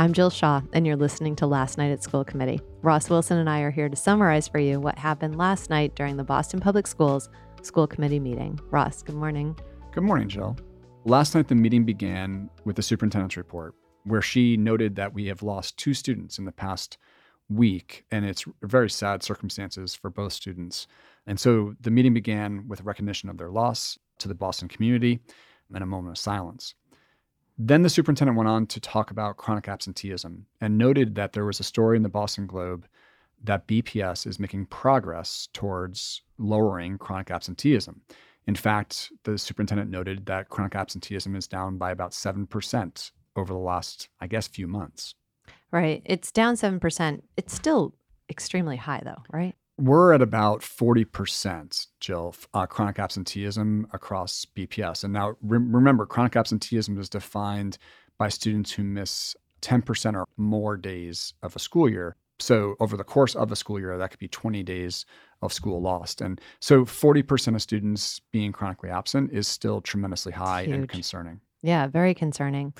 I'm Jill Shaw, and you're listening to Last Night at School Committee. Ross Wilson and I are here to summarize for you what happened last night during the Boston Public Schools School Committee meeting. Ross, good morning. Good morning, Jill. Last night, the meeting began with the superintendent's report, where she noted that we have lost two students in the past week, and it's very sad circumstances for both students. And so the meeting began with recognition of their loss to the Boston community and a moment of silence. Then the superintendent went on to talk about chronic absenteeism and noted that there was a story in the Boston Globe that BPS is making progress towards lowering chronic absenteeism. In fact, the superintendent noted that chronic absenteeism is down by about 7% over the last, I guess, few months. Right. It's down 7%. It's still extremely high, though, right? We're at about 40%, Jill, uh, chronic absenteeism across BPS. And now re- remember, chronic absenteeism is defined by students who miss 10% or more days of a school year. So over the course of a school year, that could be 20 days of school lost. And so 40% of students being chronically absent is still tremendously high and concerning. Yeah, very concerning.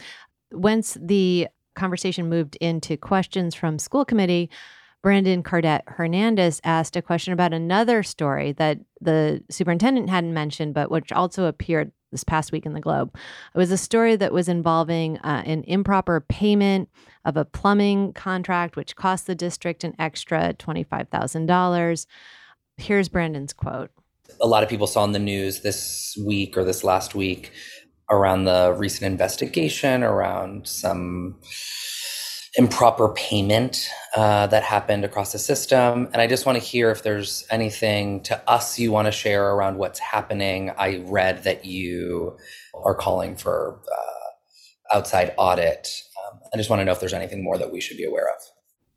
Once the conversation moved into questions from school committee, Brandon Cardet Hernandez asked a question about another story that the superintendent hadn't mentioned, but which also appeared this past week in the Globe. It was a story that was involving uh, an improper payment of a plumbing contract, which cost the district an extra $25,000. Here's Brandon's quote. A lot of people saw in the news this week or this last week around the recent investigation around some improper payment uh, that happened across the system. And I just want to hear if there's anything to us you want to share around what's happening. I read that you are calling for uh, outside audit. Um, I just want to know if there's anything more that we should be aware of.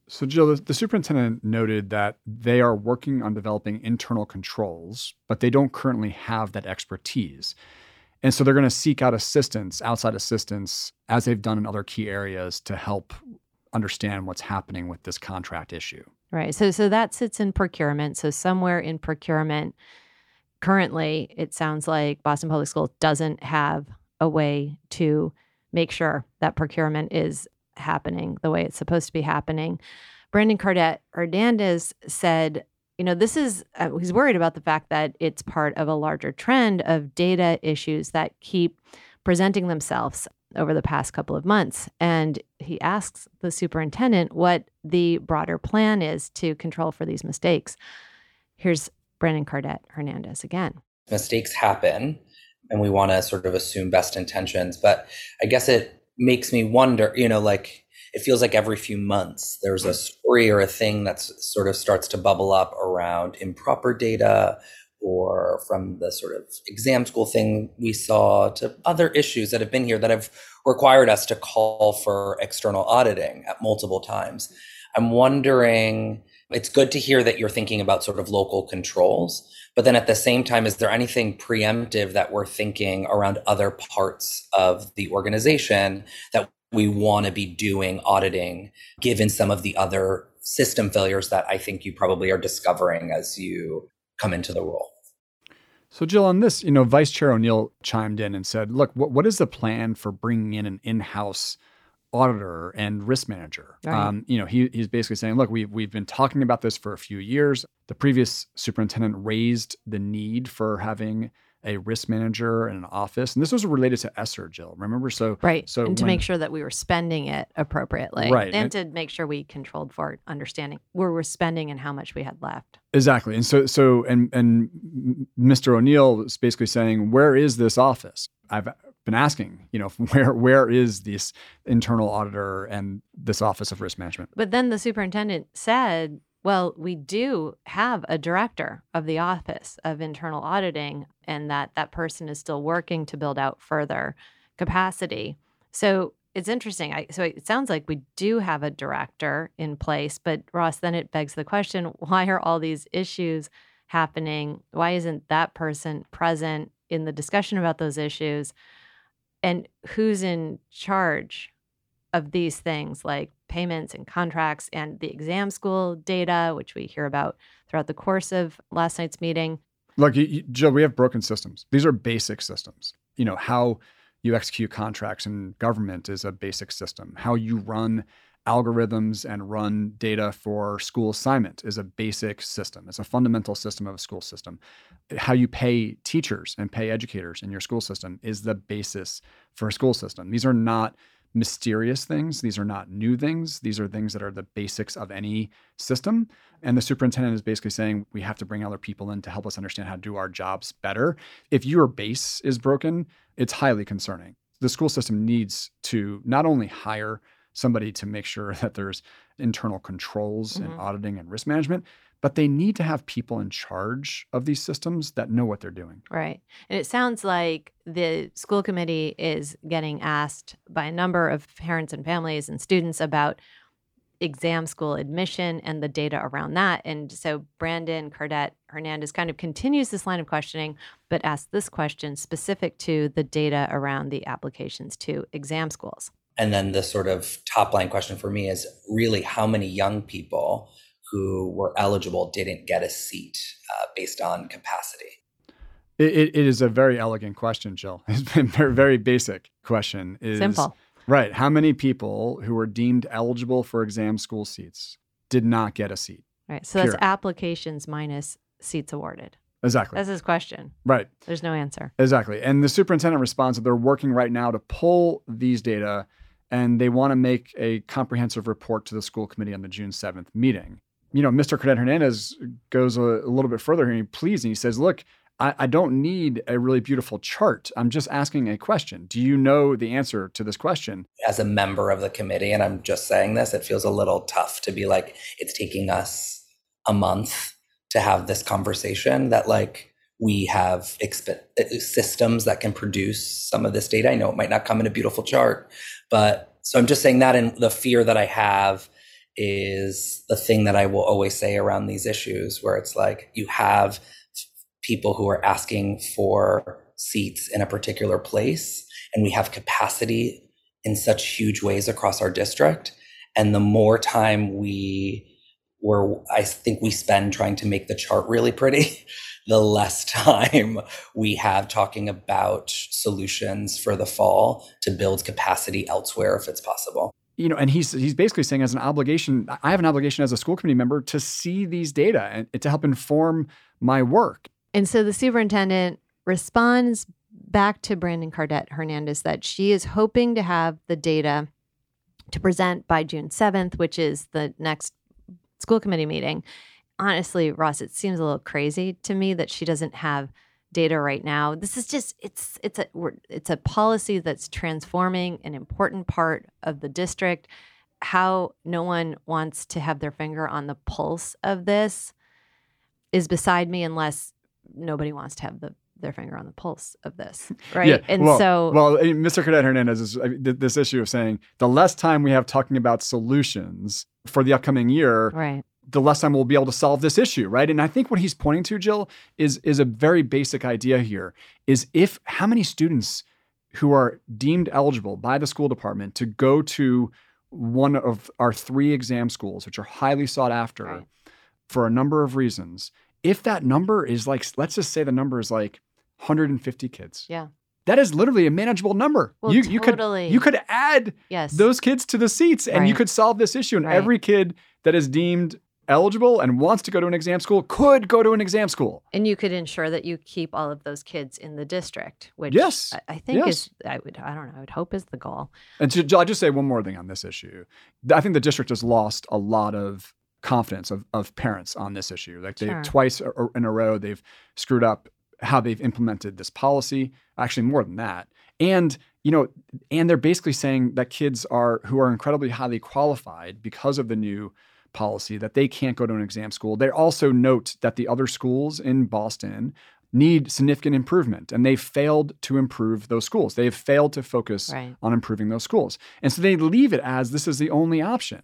So, Jill, the, the superintendent noted that they are working on developing internal controls, but they don't currently have that expertise. And so they're going to seek out assistance, outside assistance, as they've done in other key areas to help understand what's happening with this contract issue. Right. So so that sits in procurement. So somewhere in procurement currently it sounds like Boston Public Schools doesn't have a way to make sure that procurement is happening the way it's supposed to be happening. Brandon Cardet Hernandez said, you know, this is, uh, he's worried about the fact that it's part of a larger trend of data issues that keep presenting themselves over the past couple of months. And he asks the superintendent what the broader plan is to control for these mistakes. Here's Brandon Cardet Hernandez again. Mistakes happen, and we want to sort of assume best intentions. But I guess it makes me wonder, you know, like it feels like every few months there's a story or a thing that sort of starts to bubble up around improper data or from the sort of exam school thing we saw to other issues that have been here that have required us to call for external auditing at multiple times. I'm wondering, it's good to hear that you're thinking about sort of local controls, but then at the same time, is there anything preemptive that we're thinking around other parts of the organization that we want to be doing auditing, given some of the other system failures that I think you probably are discovering as you come into the role? So, Jill, on this, you know, Vice Chair O'Neill chimed in and said, look, what, what is the plan for bringing in an in house auditor and risk manager? Right. Um, you know, he, he's basically saying, look, we've, we've been talking about this for a few years. The previous superintendent raised the need for having a risk manager and an office. And this was related to ESSER, Jill. Remember? So right. So and to when, make sure that we were spending it appropriately. Right. And to make sure we controlled for understanding where we're spending and how much we had left. Exactly. And so so and and Mr. O'Neill is basically saying, where is this office? I've been asking, you know, where where is this internal auditor and this office of risk management? But then the superintendent said well, we do have a director of the Office of Internal Auditing, and that that person is still working to build out further capacity. So it's interesting. I, so it sounds like we do have a director in place, but Ross, then it begs the question why are all these issues happening? Why isn't that person present in the discussion about those issues? And who's in charge of these things like payments and contracts and the exam school data, which we hear about throughout the course of last night's meeting. Look, you, you, Jill, we have broken systems. These are basic systems. You know, how you execute contracts in government is a basic system. How you run algorithms and run data for school assignment is a basic system. It's a fundamental system of a school system. How you pay teachers and pay educators in your school system is the basis for a school system. These are not mysterious things. These are not new things. These are things that are the basics of any system. And the superintendent is basically saying we have to bring other people in to help us understand how to do our jobs better. If your base is broken, it's highly concerning. The school system needs to not only hire somebody to make sure that there's internal controls mm-hmm. and auditing and risk management, but they need to have people in charge of these systems that know what they're doing. Right. And it sounds like the school committee is getting asked by a number of parents and families and students about exam school admission and the data around that. And so Brandon Cardet Hernandez kind of continues this line of questioning, but asks this question specific to the data around the applications to exam schools. And then the sort of top line question for me is really how many young people who were eligible didn't get a seat uh, based on capacity? It, it is a very elegant question, Jill. It's been very, very basic question. Is, Simple. Right. How many people who were deemed eligible for exam school seats did not get a seat? Right. So Period. that's applications minus seats awarded. Exactly. That's his question. Right. There's no answer. Exactly. And the superintendent responds that they're working right now to pull these data and they want to make a comprehensive report to the school committee on the June 7th meeting you know, Mr. Cardet Hernandez goes a, a, little bit further here. He pleads and he says, "Look, I, I, don't need a really beautiful chart. I'm just asking a question. Do you know the answer to this question?" As a member of the committee, and I'm just saying this, it feels a little tough to be like, it's taking us a month to have this conversation. That like we have exp- uh, systems that can produce some of this data. I know it might not come in a beautiful chart, but so I'm just saying that, and the fear that I have is the thing that I will always say around these issues, where it's like you have people who are asking for seats in a particular place, and we have capacity in such huge ways across our district. And the more time we were, I think we spend trying to make the chart really pretty, the less time we have talking about solutions for the fall to build capacity elsewhere if it's possible you know, and he's he's basically saying as an obligation, I have an obligation as a school committee member to see these data and to help inform my work. And so the superintendent responds back to Brandon Cardet Hernandez that she is hoping to have the data to present by June 7th, which is the next school committee meeting. Honestly, Ross, it seems a little crazy to me that she doesn't have data right now. This is just it's it's a it's a policy that's transforming an important part of the district. How no one wants to have their finger on the pulse of this is beside me unless nobody wants to have the their finger on the pulse of this, right? Yeah, and well, so, well, uh, Mr. Cardet Hernandez is this issue of saying the less time we have talking about solutions for the upcoming year, right? The less time we'll be able to solve this issue, right? And I think what he's pointing to, Jill, is is a very basic idea here. Is if how many students who are deemed eligible by the school department to go to one of our three exam schools, which are highly sought after right. for a number of reasons, if that number is like, let's just say the number is like 150 kids. Yeah. That is literally a manageable number. Well, you, totally. you could you could add yes. those kids to the seats and right. you could solve this issue. And right. every kid that is deemed eligible and wants to go to an exam school could go to an exam school. And you could ensure that you keep all of those kids in the district, which yes, I, I think yes. is I would I don't know, I would hope is the goal. And to, I'll just say one more thing on this issue. I think the district has lost a lot of confidence of, of parents on this issue. Like they sure. twice in a row they've screwed up how they've implemented this policy. Actually, more than that. And you know, and they're basically saying that kids are who are incredibly highly qualified because of the new policy that they can't go to an exam school. They also note that the other schools in Boston need significant improvement and they failed to improve those schools. They have failed to focus right. on improving those schools. And so they leave it as this is the only option.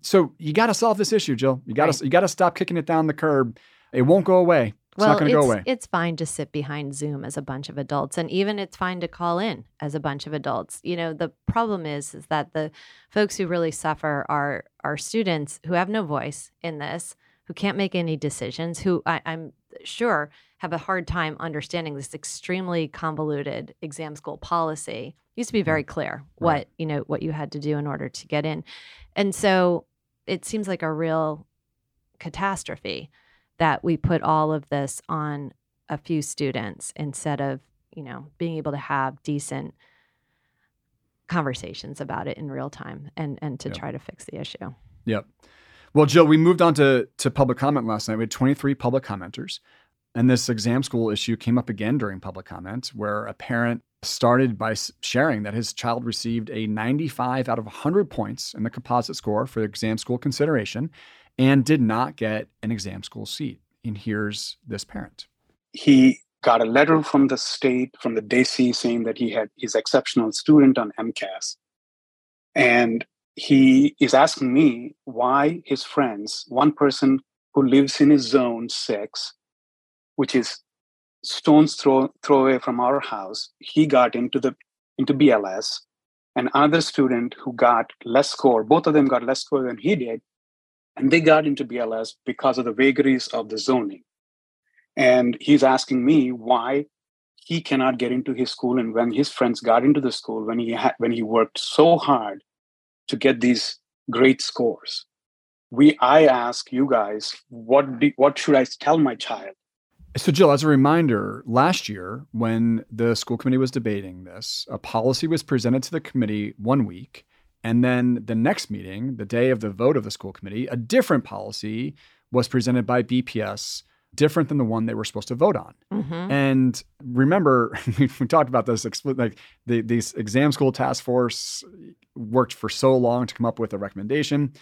So you got to solve this issue, Jill. You got to right. you got to stop kicking it down the curb. It won't go away. It's well, not going to go away. It's fine to sit behind Zoom as a bunch of adults, and even it's fine to call in as a bunch of adults. You know, the problem is is that the folks who really suffer are are students who have no voice in this, who can't make any decisions. Who I, I'm sure, have a hard time understanding this extremely convoluted exam school policy. It used to be mm-hmm. very clear what, Right. you know, what you had to do in order to get in. And so it seems like a real catastrophe that we put all of this on a few students instead of, you know, being able to have decent conversations about it in real time and and to Yeah. try to fix the issue. Yep. Well, Jill, we moved on to, to public comment last night. We had 23 public commenters. And this exam school issue came up again during public comment, where a parent started by sharing that his child received a 95 out of 100 points in the composite score for exam school consideration and did not get an exam school seat. And here's this parent. he got a letter from the state from the DC saying that he had he's exceptional student on MCAS, and he is asking me why his friends, one person who lives in his zone six, which is stones throw throw away from our house, he got into the into BLS, and another student who got less score, both of them got less score than he did, and they got into BLS because of the vagaries of the zoning and he's asking me why he cannot get into his school and when his friends got into the school when he had when he worked so hard to get these great scores we i ask you guys what do, what should i tell my child So, Jill, as a reminder, last year when the school committee was debating this, a policy was presented to the committee one week. And then the next meeting, the day of the vote of the school committee, a different policy was presented by BPS, different than the one they were supposed to vote on. Mm-hmm. And remember, we talked about this, like the, these exam school task force worked for so long to come up with a recommendation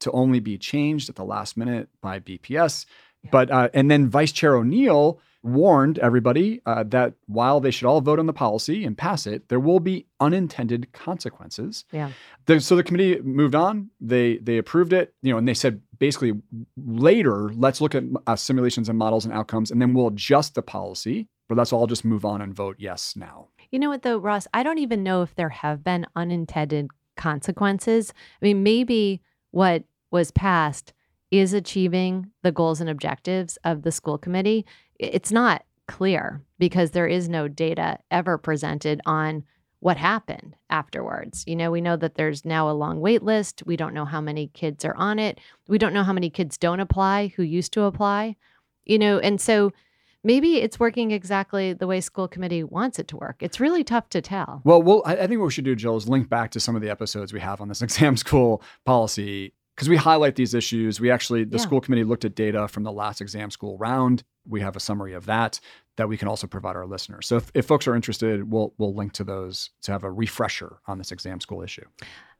to only be changed at the last minute by BPS. Yeah. But, uh, and then Vice Chair O'Neill warned everybody uh, that while they should all vote on the policy and pass it, there will be unintended consequences. Yeah. The, so the committee moved on. They they approved it, you know, and they said basically later, let's look at uh, simulations and models and outcomes, and then we'll adjust the policy. But let's all just move on and vote yes now. You know what, though, Ross? I don't even know if there have been unintended consequences. I mean, maybe what was passed is achieving the goals and objectives of the school committee. It's not clear because there is no data ever presented on what happened afterwards. You know, we know that there's now a long wait list. We don't know how many kids are on it. We don't know how many kids don't apply who used to apply. You know, and so maybe it's working exactly the way school committee wants it to work. It's really tough to tell. Well, we'll I, I think what we should do, Jill, is link back to some of the episodes we have on this exam school policy because we highlight these issues. We actually, the Yeah. school committee looked at data from the last exam school round. We have a summary of that that we can also provide our listeners. So if, if folks are interested, we'll we'll link to those to have a refresher on this exam school issue.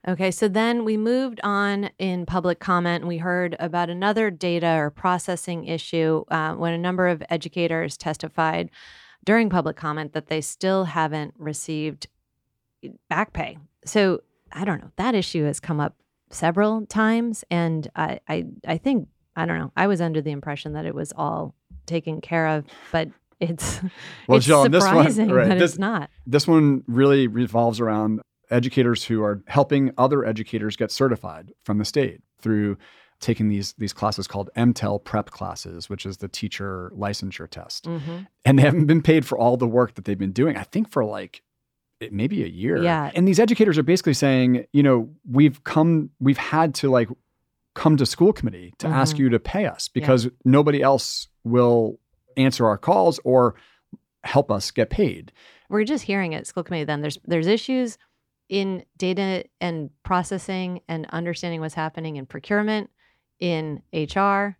Okay, so then we moved on in public comment we heard about another data or processing issue uh, when a number of educators testified during public comment that they still haven't received back pay. So I don't know, that issue has come up several times. And I, I, I think, I don't know, I was under the impression that it was all taken care of, but it's, Well, it's Jill, on this one- surprising right, that this- it's not. This one really revolves around educators who are helping other educators get certified from the state through taking these these classes called MTEL prep classes, which is the teacher licensure test. hmm And they haven't been paid for all the work that they've been doing. I think for like maybe a year. Yeah. And these educators are basically saying, you know, we've come we've had to like come to school committee to ask Mhm. you to pay us because nobody else will answer our calls or help us get paid. we're just hearing it school committee then there's there's issues in data and processing and understanding what's happening in procurement in hr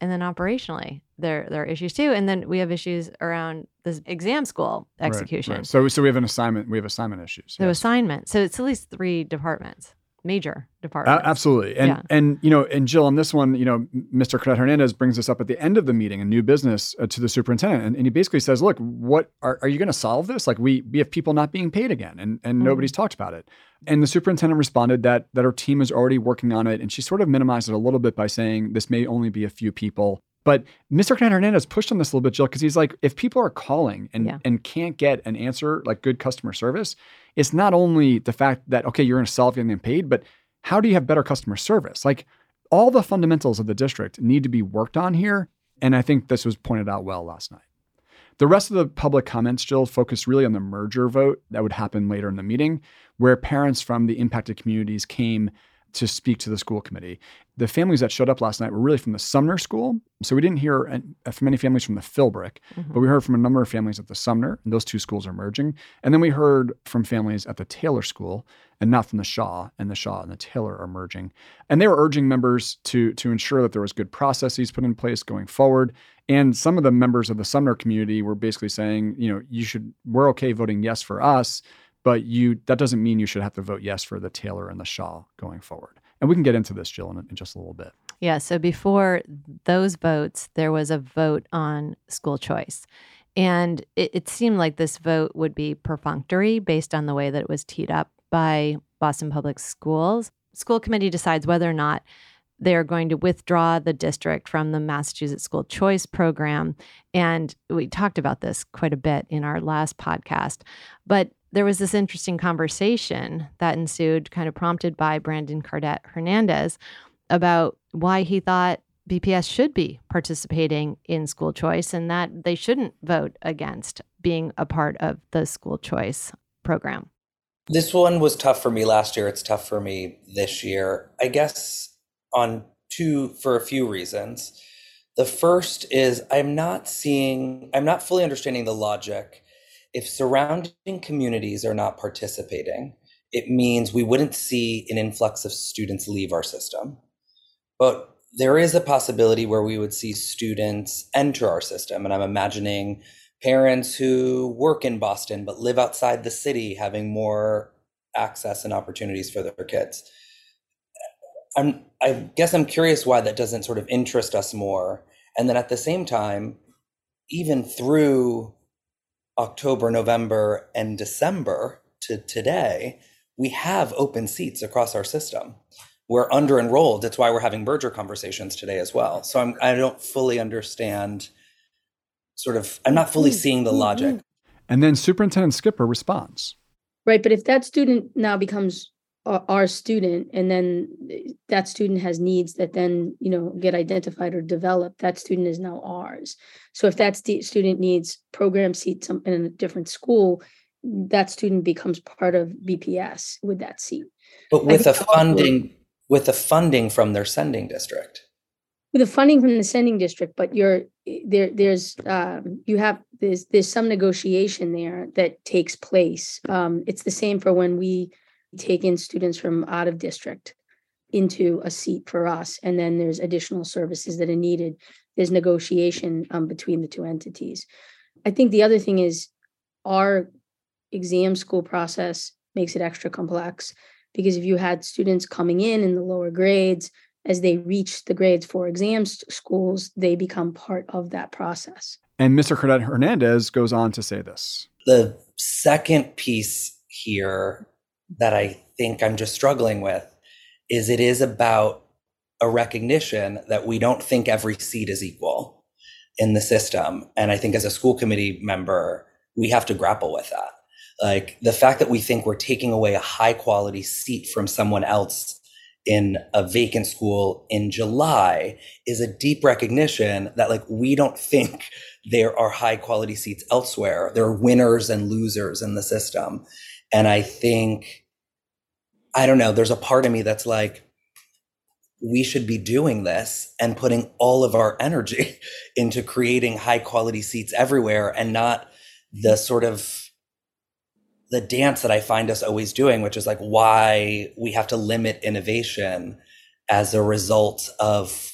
and then operationally there there are issues too and then we have issues around this exam school execution right. So so we have an assignment. We have assignment issues. the yes. assignment so it's at least three departments major A- departments absolutely. And Yeah. and you know, and Jill, on this one, you know, Mr. Cardet Hernandez brings this up at the end of the meeting, a new business uh, to the superintendent, and, and he basically says, "Look, what are, are you going to solve this? Like, we we have people not being paid again, and and Mhm. nobody's talked about it." And the superintendent responded that that her team is already working on it, and she sort of minimized it a little bit by saying this may only be a few people. But Mr. Hernandez pushed on this a little bit, Jill, because he's like, if people are calling and Yeah. and can't get an answer, like good customer service, it's not only the fact that okay, you're going to solve getting paid, but how do you have better customer service? Like all the fundamentals of the district need to be worked on here. And I think this was pointed out well last night. The rest of the public comments, Jill, focused really on the merger vote that would happen later in the meeting, where parents from the impacted communities came to speak to the school committee. The families that showed up last night were really from the Sumner School. So we didn't hear from any families from the Philbrick, mm-hmm. but we heard from a number of families at the Sumner, and those two schools are merging. And then we heard from families at the Taylor School and not from the Shaw, and the Shaw and the Taylor are merging. And they were urging members to, to ensure that there was good processes put in place going forward. And some of the members of the Sumner community were basically saying, you know, you should, we're okay voting yes for us, but you that doesn't mean you should have to vote yes for the Taylor and the Shaw going forward. And we can get into this, Jill, in, in just a little bit. Yeah. So before those votes, there was a vote on school choice. And it, it, seemed like this vote would be perfunctory based on the way that it was teed up by Boston Public Schools. School committee decides whether or not they're going to withdraw the district from the Massachusetts School Choice Program. And we talked about this quite a bit in our last podcast. But there was this interesting conversation that ensued, kind of prompted by Brandon Cardet Hernandez, about why he thought BPS should be participating in school choice and that they shouldn't vote against being a part of the school choice program. This one was tough for me last year. It's tough for me this year. I guess on two, for a few reasons. The first is I'm not seeing, I'm not fully understanding the logic if surrounding communities are not participating, it means we wouldn't see an influx of students leave our system. But there is a possibility where we would see students enter our system. And I'm imagining parents who work in Boston but live outside the city having more access and opportunities for their kids. I'm, I guess I'm curious why that doesn't sort of interest us more. And then at the same time, even through October, November, and December to today, we have open seats across our system. We're under enrolled. That's why we're having merger conversations today as well. So I'm, I don't fully understand sort of, I'm not fully mm, seeing the mm, mm. logic. And then Superintendent Skipper responds. Right. But if that student now becomes our student and then that student has needs that then you know get identified or developed that student is now ours. So if that st- student needs program seats in a different school that student becomes part of bps with that seat. But with the funding with the funding from their sending district. With the funding from the sending district but you're there there's um, you have there's there's some negotiation there that takes place. Um, it's the same for when we take in students from out of district into a seat for us and then there's additional services that are needed. There's negotiation um, between the two entities. I think the other thing is our exam school process makes it extra complex because if you had students coming in in the lower grades as they reach the grades for exams schools they become part of that process. And mr Cardet hernandez goes on to say this. The second piece here that I think I'm just struggling with is it is about a recognition that we don't think every seat is equal in the system. And I think as a school committee member, we have to grapple with that. Like the fact that we think we're taking away a high quality seat from someone else in a vacant school in July is a deep recognition that like we don't think there are high quality seats elsewhere. There are winners and losers in the system. And I think, I don't know, there's a part of me that's like, we should be doing this and putting all of our energy into creating high quality seats everywhere and not the mm-hmm. sort of the dance that I find us always doing, which is like why we have to limit innovation as a result of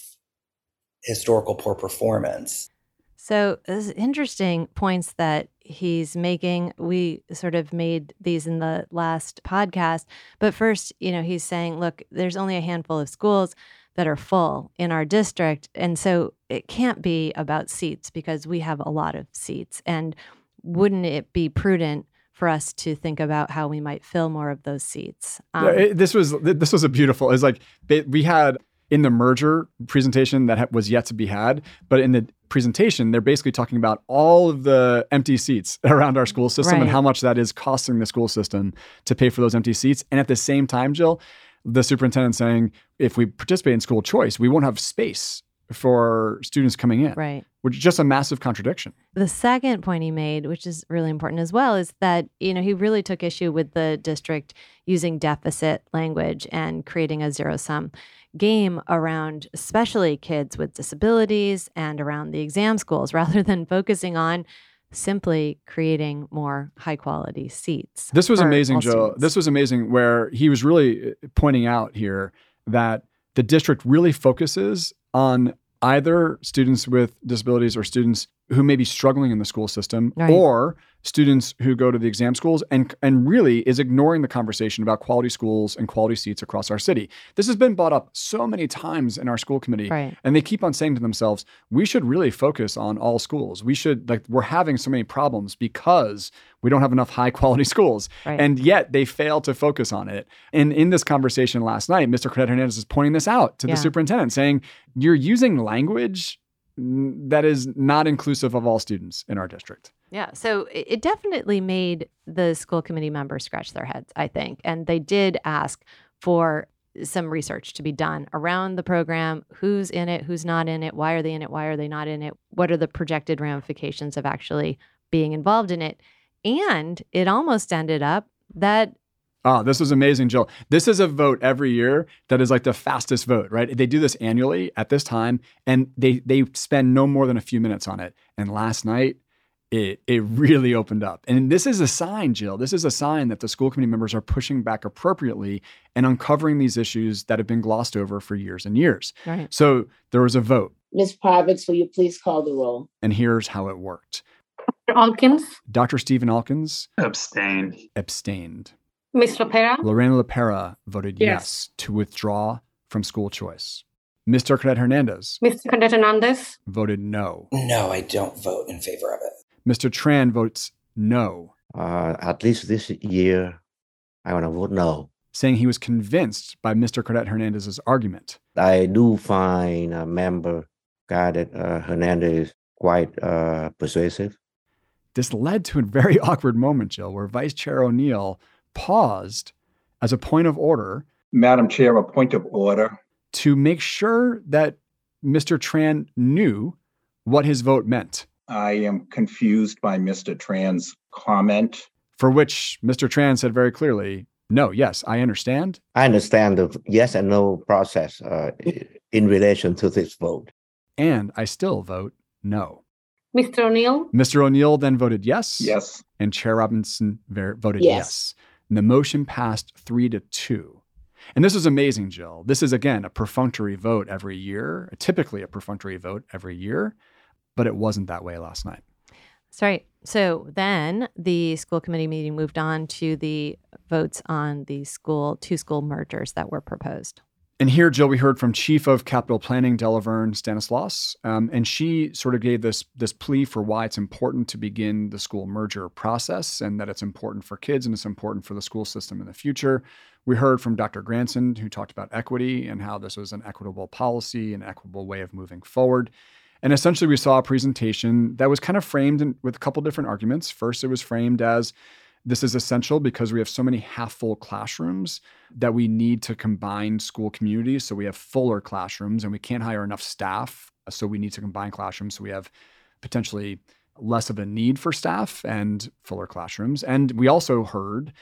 historical poor performance. So, this interesting points that he's making. We sort of made these in the last podcast. But first, you know, he's saying, look, there's only a handful of schools that are full in our district. And so it can't be about seats because we have a lot of seats. And wouldn't it be prudent for us to think about how we might fill more of those seats? Um, this was this was a beautiful. It's like we had in the merger presentation that was yet to be had, but in the presentation, they're basically talking about all of the empty seats around our school system right. and how much that is costing the school system to pay for those empty seats. And at the same time, Jill, the superintendent saying if we participate in school choice, we won't have space for students coming in, Right. which is just a massive contradiction. The second point he made, which is really important as well, is that you know he really took issue with the district using deficit language and creating a zero sum game around especially kids with disabilities and around the exam schools rather than focusing on simply creating more high quality seats. This was amazing, Joe. students. This was amazing where he was really uh, pointing out here that the district really focuses on either students with disabilities or students who may be struggling in the school system Right. or students who go to the exam schools and and really is ignoring the conversation about quality schools and quality seats across our city. This has been brought up so many times in our school committee right. and they keep on saying to themselves, we should really focus on all schools. We should, like, we're having so many problems because we don't have enough high quality schools. Right. And yet they fail to focus on it. And in this conversation last night, Mr. Cardet Hernandez is pointing this out to Yeah. the superintendent, saying, you're using language that is not inclusive of all students in our district. Yeah. So it it definitely made the school committee members scratch their heads, I think. And they did ask for some research to be done around the program who's in it, who's not in it, why are they in it, why are they not in it, what are the projected ramifications of actually being involved in it. And it almost ended up that Oh, this was amazing, Jill. This is a vote every year that is like the fastest vote, right? They do this annually at this time, and they they spend no more than a few minutes on it. And last night, it it really opened up. And this is a sign, Jill. This is a sign that the school committee members are pushing back appropriately and uncovering these issues that have been glossed over for years and years. right. So there was a vote, Ms. Parvex, will you please call the roll? and here's how it worked. Dr. Alkins, Dr. Stephen Alkins Abstained. abstained. Ms. Lopera, Lorena Lopera voted yes. Yes. to withdraw from school choice. Mr. Cardet Hernandez Mr. Cardet Hernandez, voted no. No, I don't vote in favor of it. Mr. Tran votes no, Uh, at least this year, I want to vote no. saying he was convinced by Mr. Cardet Hernandez's argument. I do find a member, Cardet uh, Hernandez, quite uh, persuasive. This led to a very awkward moment, Jill, where Vice Chair O'Neill paused as a point of order Madam Chair, a point of order. to make sure that Mr. Tran knew what his vote meant, I am confused by Mr. Tran's comment. for which Mr. Tran said very clearly, no, yes, I understand. I understand the yes and no process uh, in relation to this vote. And I still vote no. Mr. O'Neill, Mr. O'Neill then voted yes. Yes. And Chair Robinson ver- voted yes. Yes. And the motion passed three to two. And this is amazing, Jill. This is, again, a perfunctory vote every year, typically a perfunctory vote every year, but it wasn't that way last night. That's right. So then the school committee meeting moved on to the votes on the school two school mergers that were proposed. And here, Jill, we heard from Chief of Capital Planning, Delaverne Stanislaus, um, and she sort of gave this this plea for why it's important to begin the school merger process, and that it's important for kids and it's important for the school system in the future. We heard from Dr. Grandson, who talked about equity and how this was an equitable policy, an equitable way of moving forward. And essentially, we saw a presentation that was kind of framed in, with a couple different arguments. First, it was framed as this is essential because we have so many half full classrooms that we need to combine school communities. So we have fuller classrooms and we can't hire enough staff. So we need to combine classrooms. So we have potentially less of a need for staff and fuller classrooms. And we also heard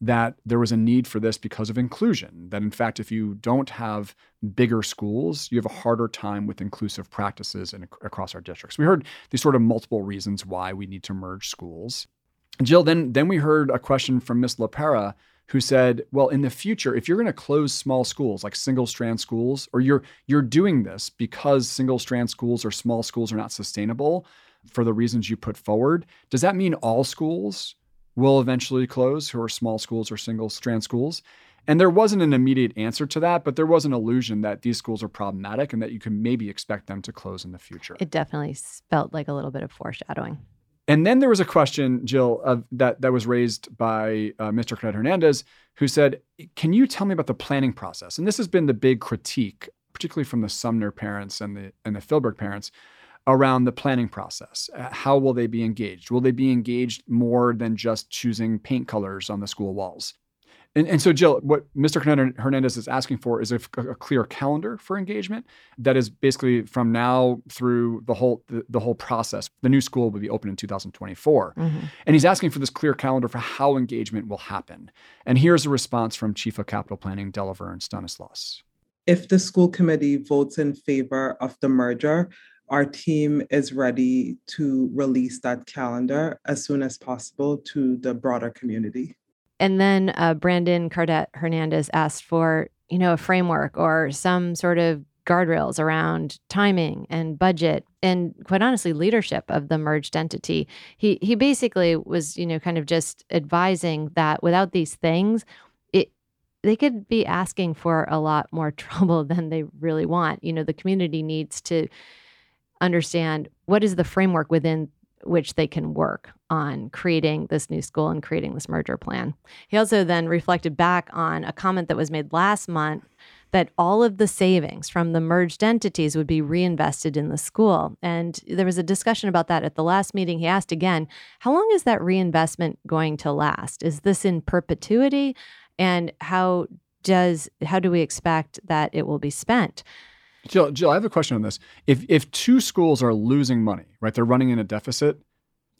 that there was a need for this because of inclusion. That in fact, if you don't have bigger schools, you have a harder time with inclusive practices in, across our districts. We heard these sort of multiple reasons why we need to merge schools. Jill, then then we heard a question from Miss Lopera who said, "Well, in the future, if you're going to close small schools like single-strand schools, or you're you're doing this because single-strand schools or small schools are not sustainable for the reasons you put forward, does that mean all schools will eventually close who are small schools or single-strand schools?" And there wasn't an immediate answer to that, but there was an illusion that these schools are problematic and that you can maybe expect them to close in the future. It definitely felt like a little bit of foreshadowing. And then there was a question, Jill, of, that that was raised by uh, Mr. Cardet Hernandez, who said, "Can you tell me about the planning process?" And this has been the big critique, particularly from the Sumner parents and the and the Philbrick parents, around the planning process. Uh, how will they be engaged? Will they be engaged more than just choosing paint colors on the school walls? And, and so, Jill, what Mr. Hernandez is asking for is a, a, clear calendar for engagement that is basically from now through the whole the, the whole process. The new school will be open in 2024, mm-hmm. and he's asking for this clear calendar for how engagement will happen. And here's a response from Chief of Capital Planning Delaverne Stanislaus. If the school committee votes in favor of the merger, our team is ready to release that calendar as soon as possible to the broader community. And then uh, Brandon Cardet Hernandez asked for, you know, a framework or some sort of guardrails around timing and budget and quite honestly leadership of the merged entity. He he basically was, you know, kind of just advising that without these things, it they could be asking for a lot more trouble than they really want. You know, the community needs to understand what is the framework within which they can work on creating this new school and creating this merger plan. He also then reflected back on a comment that was made last month that all of the savings from the merged entities would be reinvested in the school. And there was a discussion about that at the last meeting. He asked again, how long is that reinvestment going to last? Is this in perpetuity? And how does how do we expect that it will be spent? Jill, Jill, I have a question on this. If if two schools are losing money, right? They're running in a deficit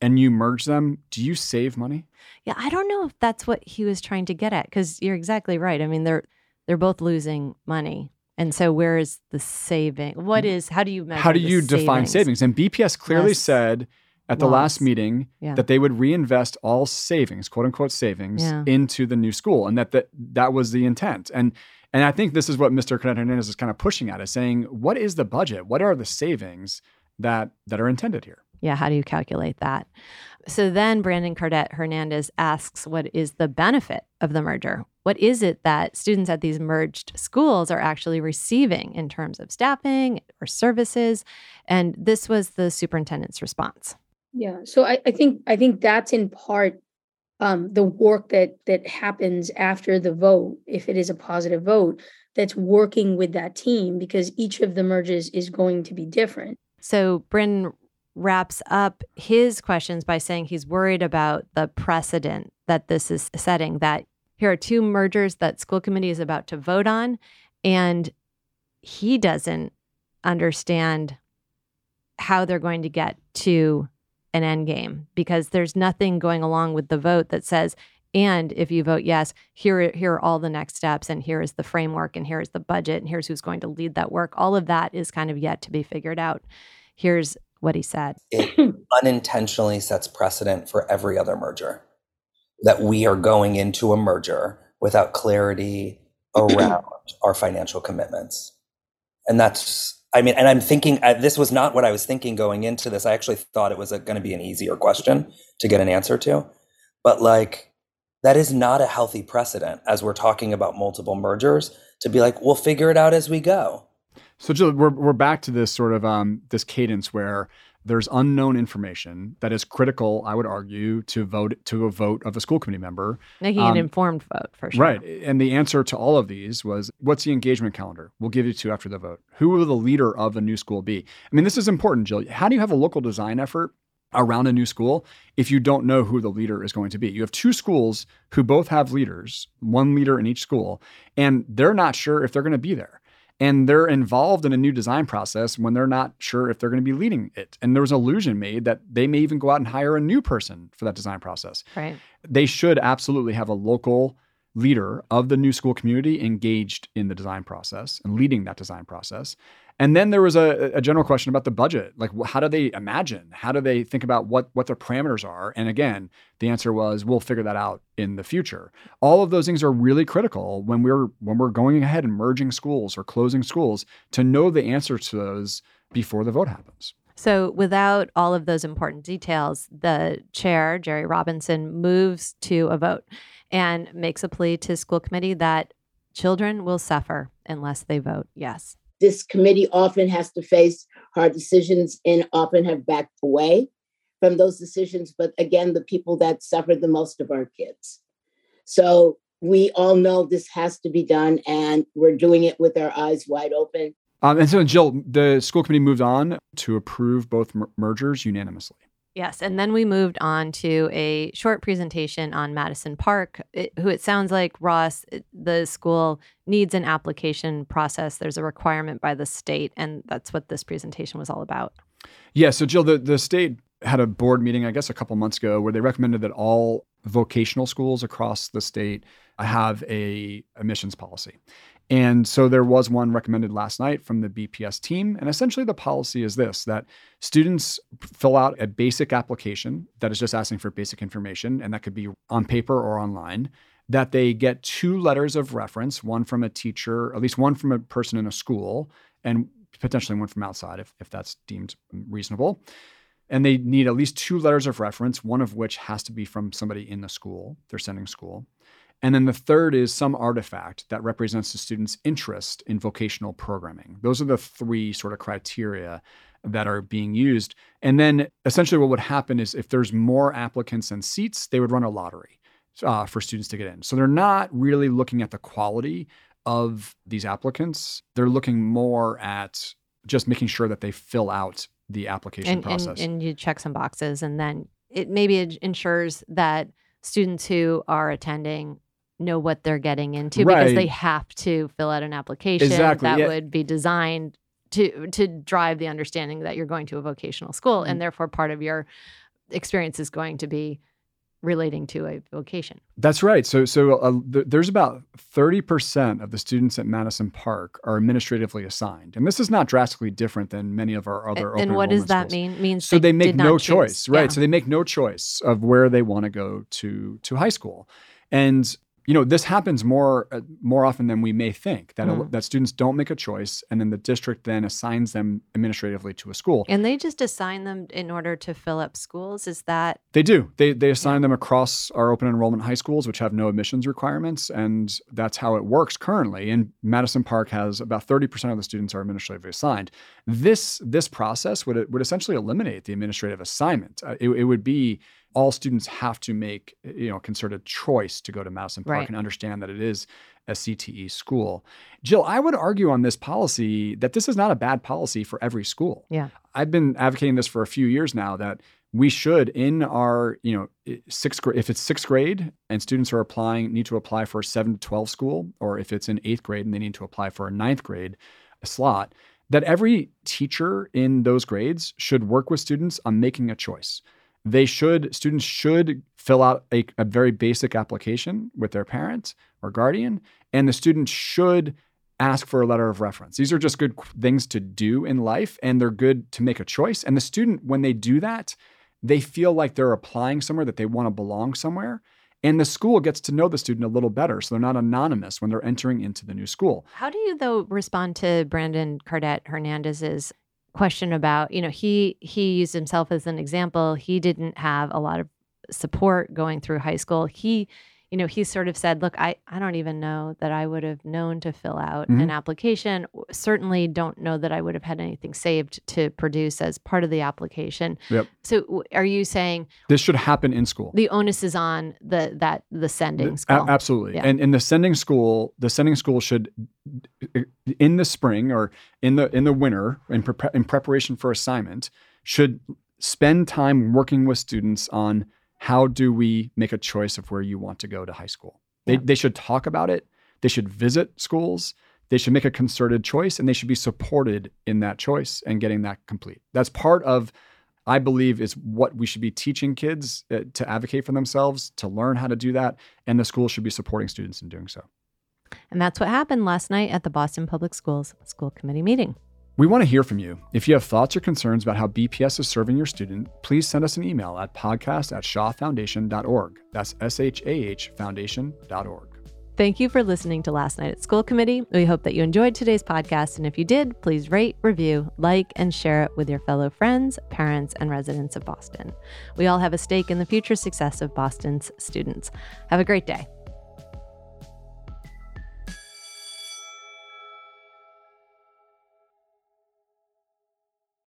and you merge them, do you save money? Yeah, I don't know if that's what he was trying to get at cuz you're exactly right. I mean, they're they're both losing money. And so where is the saving? What mm. how do you measure How do you define savings? And BPS clearly yes. said at the last meeting yeah. that they would reinvest all savings, quote unquote savings, yeah. into the new school, and that, that that was the intent. And and I think this is what Mr. Hernandez is kind of pushing at is saying, what is the budget? What are the savings that that are intended here? Yeah, how do you calculate that? So then Brandon Cardet Hernandez asks, what is the benefit of the merger? What is it that students at these merged schools are actually receiving in terms of staffing or services? And this was the superintendent's response. Yeah. So I, I think I think that's in part um, the work that that happens after the vote, if it is a positive vote, that's working with that team because each of the merges is going to be different. So Bryn wraps up his questions by saying he's worried about the precedent that this is setting. That here are two mergers that school committee is about to vote on, and he doesn't understand how they're going to get to an end game because there's nothing going along with the vote that says and if you vote yes here here are all the next steps and here is the framework and here's the budget and here's who's going to lead that work. All of that is kind of yet to be figured out. Here's what he said. It unintentionally sets precedent for every other merger that we are going into a merger without clarity around our financial commitments. And that's I mean, and I'm thinking uh, this was not what I was thinking going into this. I actually thought it was going to be an easier question to get an answer to. But like, that is not a healthy precedent as we're talking about multiple mergers to be like, we'll figure it out as we go. So Jill, we're, we're back to this sort of um, this cadence where there's unknown information that is critical, I would argue, to vote to a vote of a school committee member. Making um, an informed vote for sure. Right. And the answer to all of these was what's the engagement calendar? We'll give you two after the vote. Who will the leader of a new school be? I mean, this is important, Jill. How do you have a local design effort around a new school if you don't know who the leader is going to be. You have two schools who both have leaders, one leader in each school, and they're not sure if they're going to be there and they're involved in a new design process when they're not sure if they're going to be leading it. And there was illusion made that they may even go out and hire a new person for that design process. Right. They should absolutely have a local leader of the new school community engaged in the design process and leading that design process. And then there was a, a, general question about the budget. Like, how do they imagine? How do they think about what what their parameters are? And again, the answer was, we'll figure that out in the future. All of those things are really critical when we're when we're going ahead and merging schools or closing schools to know the answer to those before the vote happens. So, without all of those important details, the chair, Jeri Robinson, moves to a vote and makes a plea to school committee that children will suffer unless they vote yes this committee often has to face hard decisions and often have backed away from those decisions. But again, the people that suffered the most of our kids. So we all know this has to be done, and we're doing it with our eyes wide open. Um, and so, Jill, the school committee moved on to approve both mer- mergers unanimously. Yes, and then we moved on to a short presentation on Madison Park, it, who it sounds like Ross, the school needs an application process. There's a requirement by the state, and that's what this presentation was all about. Yeah. So, Jill, the, the state had a board meeting, I guess, a couple months ago, where they recommended that all vocational schools across the state have a admissions policy. And so there was one recommended last night from the BPS team. And essentially, the policy is this that students fill out a basic application that is just asking for basic information, and that could be on paper or online. That they get two letters of reference, one from a teacher, at least one from a person in a school, and potentially one from outside if, if that's deemed reasonable. And they need at least two letters of reference, one of which has to be from somebody in the school, they're sending school. And then the third is some artifact that represents the student's interest in vocational programming. Those are the three sort of criteria that are being used. And then essentially, what would happen is if there's more applicants than seats, they would run a lottery uh, for students to get in. So they're not really looking at the quality of these applicants, they're looking more at just making sure that they fill out the application And, and, process. and you check some boxes, and then it maybe it ensures that students who are attending know what they're getting into because they have to fill out an application Exactly, that yeah. would be designed to to drive the understanding that you're going to a vocational school Mm. and therefore part of your experience is going to be relating to a vocation. That's right. So, so uh, th- there's about 30% of the students at Madison Park are administratively assigned. And this is not drastically different than many of our other and open what does that schools. mean? Means So they make did no not choose. choice, right? Yeah. So they make no choice of where they want to go to to high school. And you know, this happens more uh, more often than we may think that Mhm. that students don't make a choice and then the district then assigns them administratively to a school. and they just assign them in order to fill up schools. Is that They do. They they assign them across our open enrollment high schools, which have no admissions requirements, and that's how it works currently. And Madison Park has about thirty percent of the students are administratively assigned. This this process would would essentially eliminate the administrative assignment. Uh, it, it would be all students have to make eh, you know concerted choice to go to Madison Park Right. and understand that it is a CTE school. Jill, I would argue on this policy that this is not a bad policy for every school. Yeah. I've been advocating this for a few years now that we should in our you know sixth grade if it's sixth grade and students are applying need to apply for a 7 to 12 school or if it's in eighth grade and they need to apply for a ninth grade slot that every teacher in those grades should work with students on making a choice they should students should fill out a, a very basic application with their parent or guardian and the student should ask for a letter of reference. These are just good things to do in life and they're good to make a choice. And the student, when they do that, they feel like they're applying somewhere that they want to belong somewhere. And the school gets to know the student a little better. So they're not anonymous when they're entering into the new school. How do you though respond to Brandon Cardet Hernandez's question about, you know, he he used himself as an example. He didn't have a lot of support going through high school. He, you know, he sort of said, "Look, I I don't even know that I would have known to fill out an Mhm. application. Certainly don't know that I would have had anything saved to produce as part of the application." Yep. So w- are you saying This should happen in school. the onus is on the that the sending A- school? absolutely. Yeah. And in the sending school, the sending school should in the spring or in the in the winter in, prep in preparation for assignment should spend time working with students on how do we make a choice of where you want to go to high school. They Yeah. they should talk about it. They should visit schools. They should make a concerted choice and they should be supported in that choice and getting that complete. That's part of I believe is what we should be teaching kids uh, to advocate for themselves, to learn how to do that, and the school should be supporting students in doing so. And that's what happened last night at the Boston Public Schools school committee meeting. We want to hear from you. If you have thoughts or concerns about how BPS is serving your student, please send us an email at podcast at shahfoundation.org. That's S H A H foundation.org. Thank you for listening to Last Night at School Committee. We hope that you enjoyed today's podcast. And if you did, please rate, review, like, and share it with your fellow friends, parents, and residents of Boston. We all have a stake in the future success of Boston's students. Have a great day.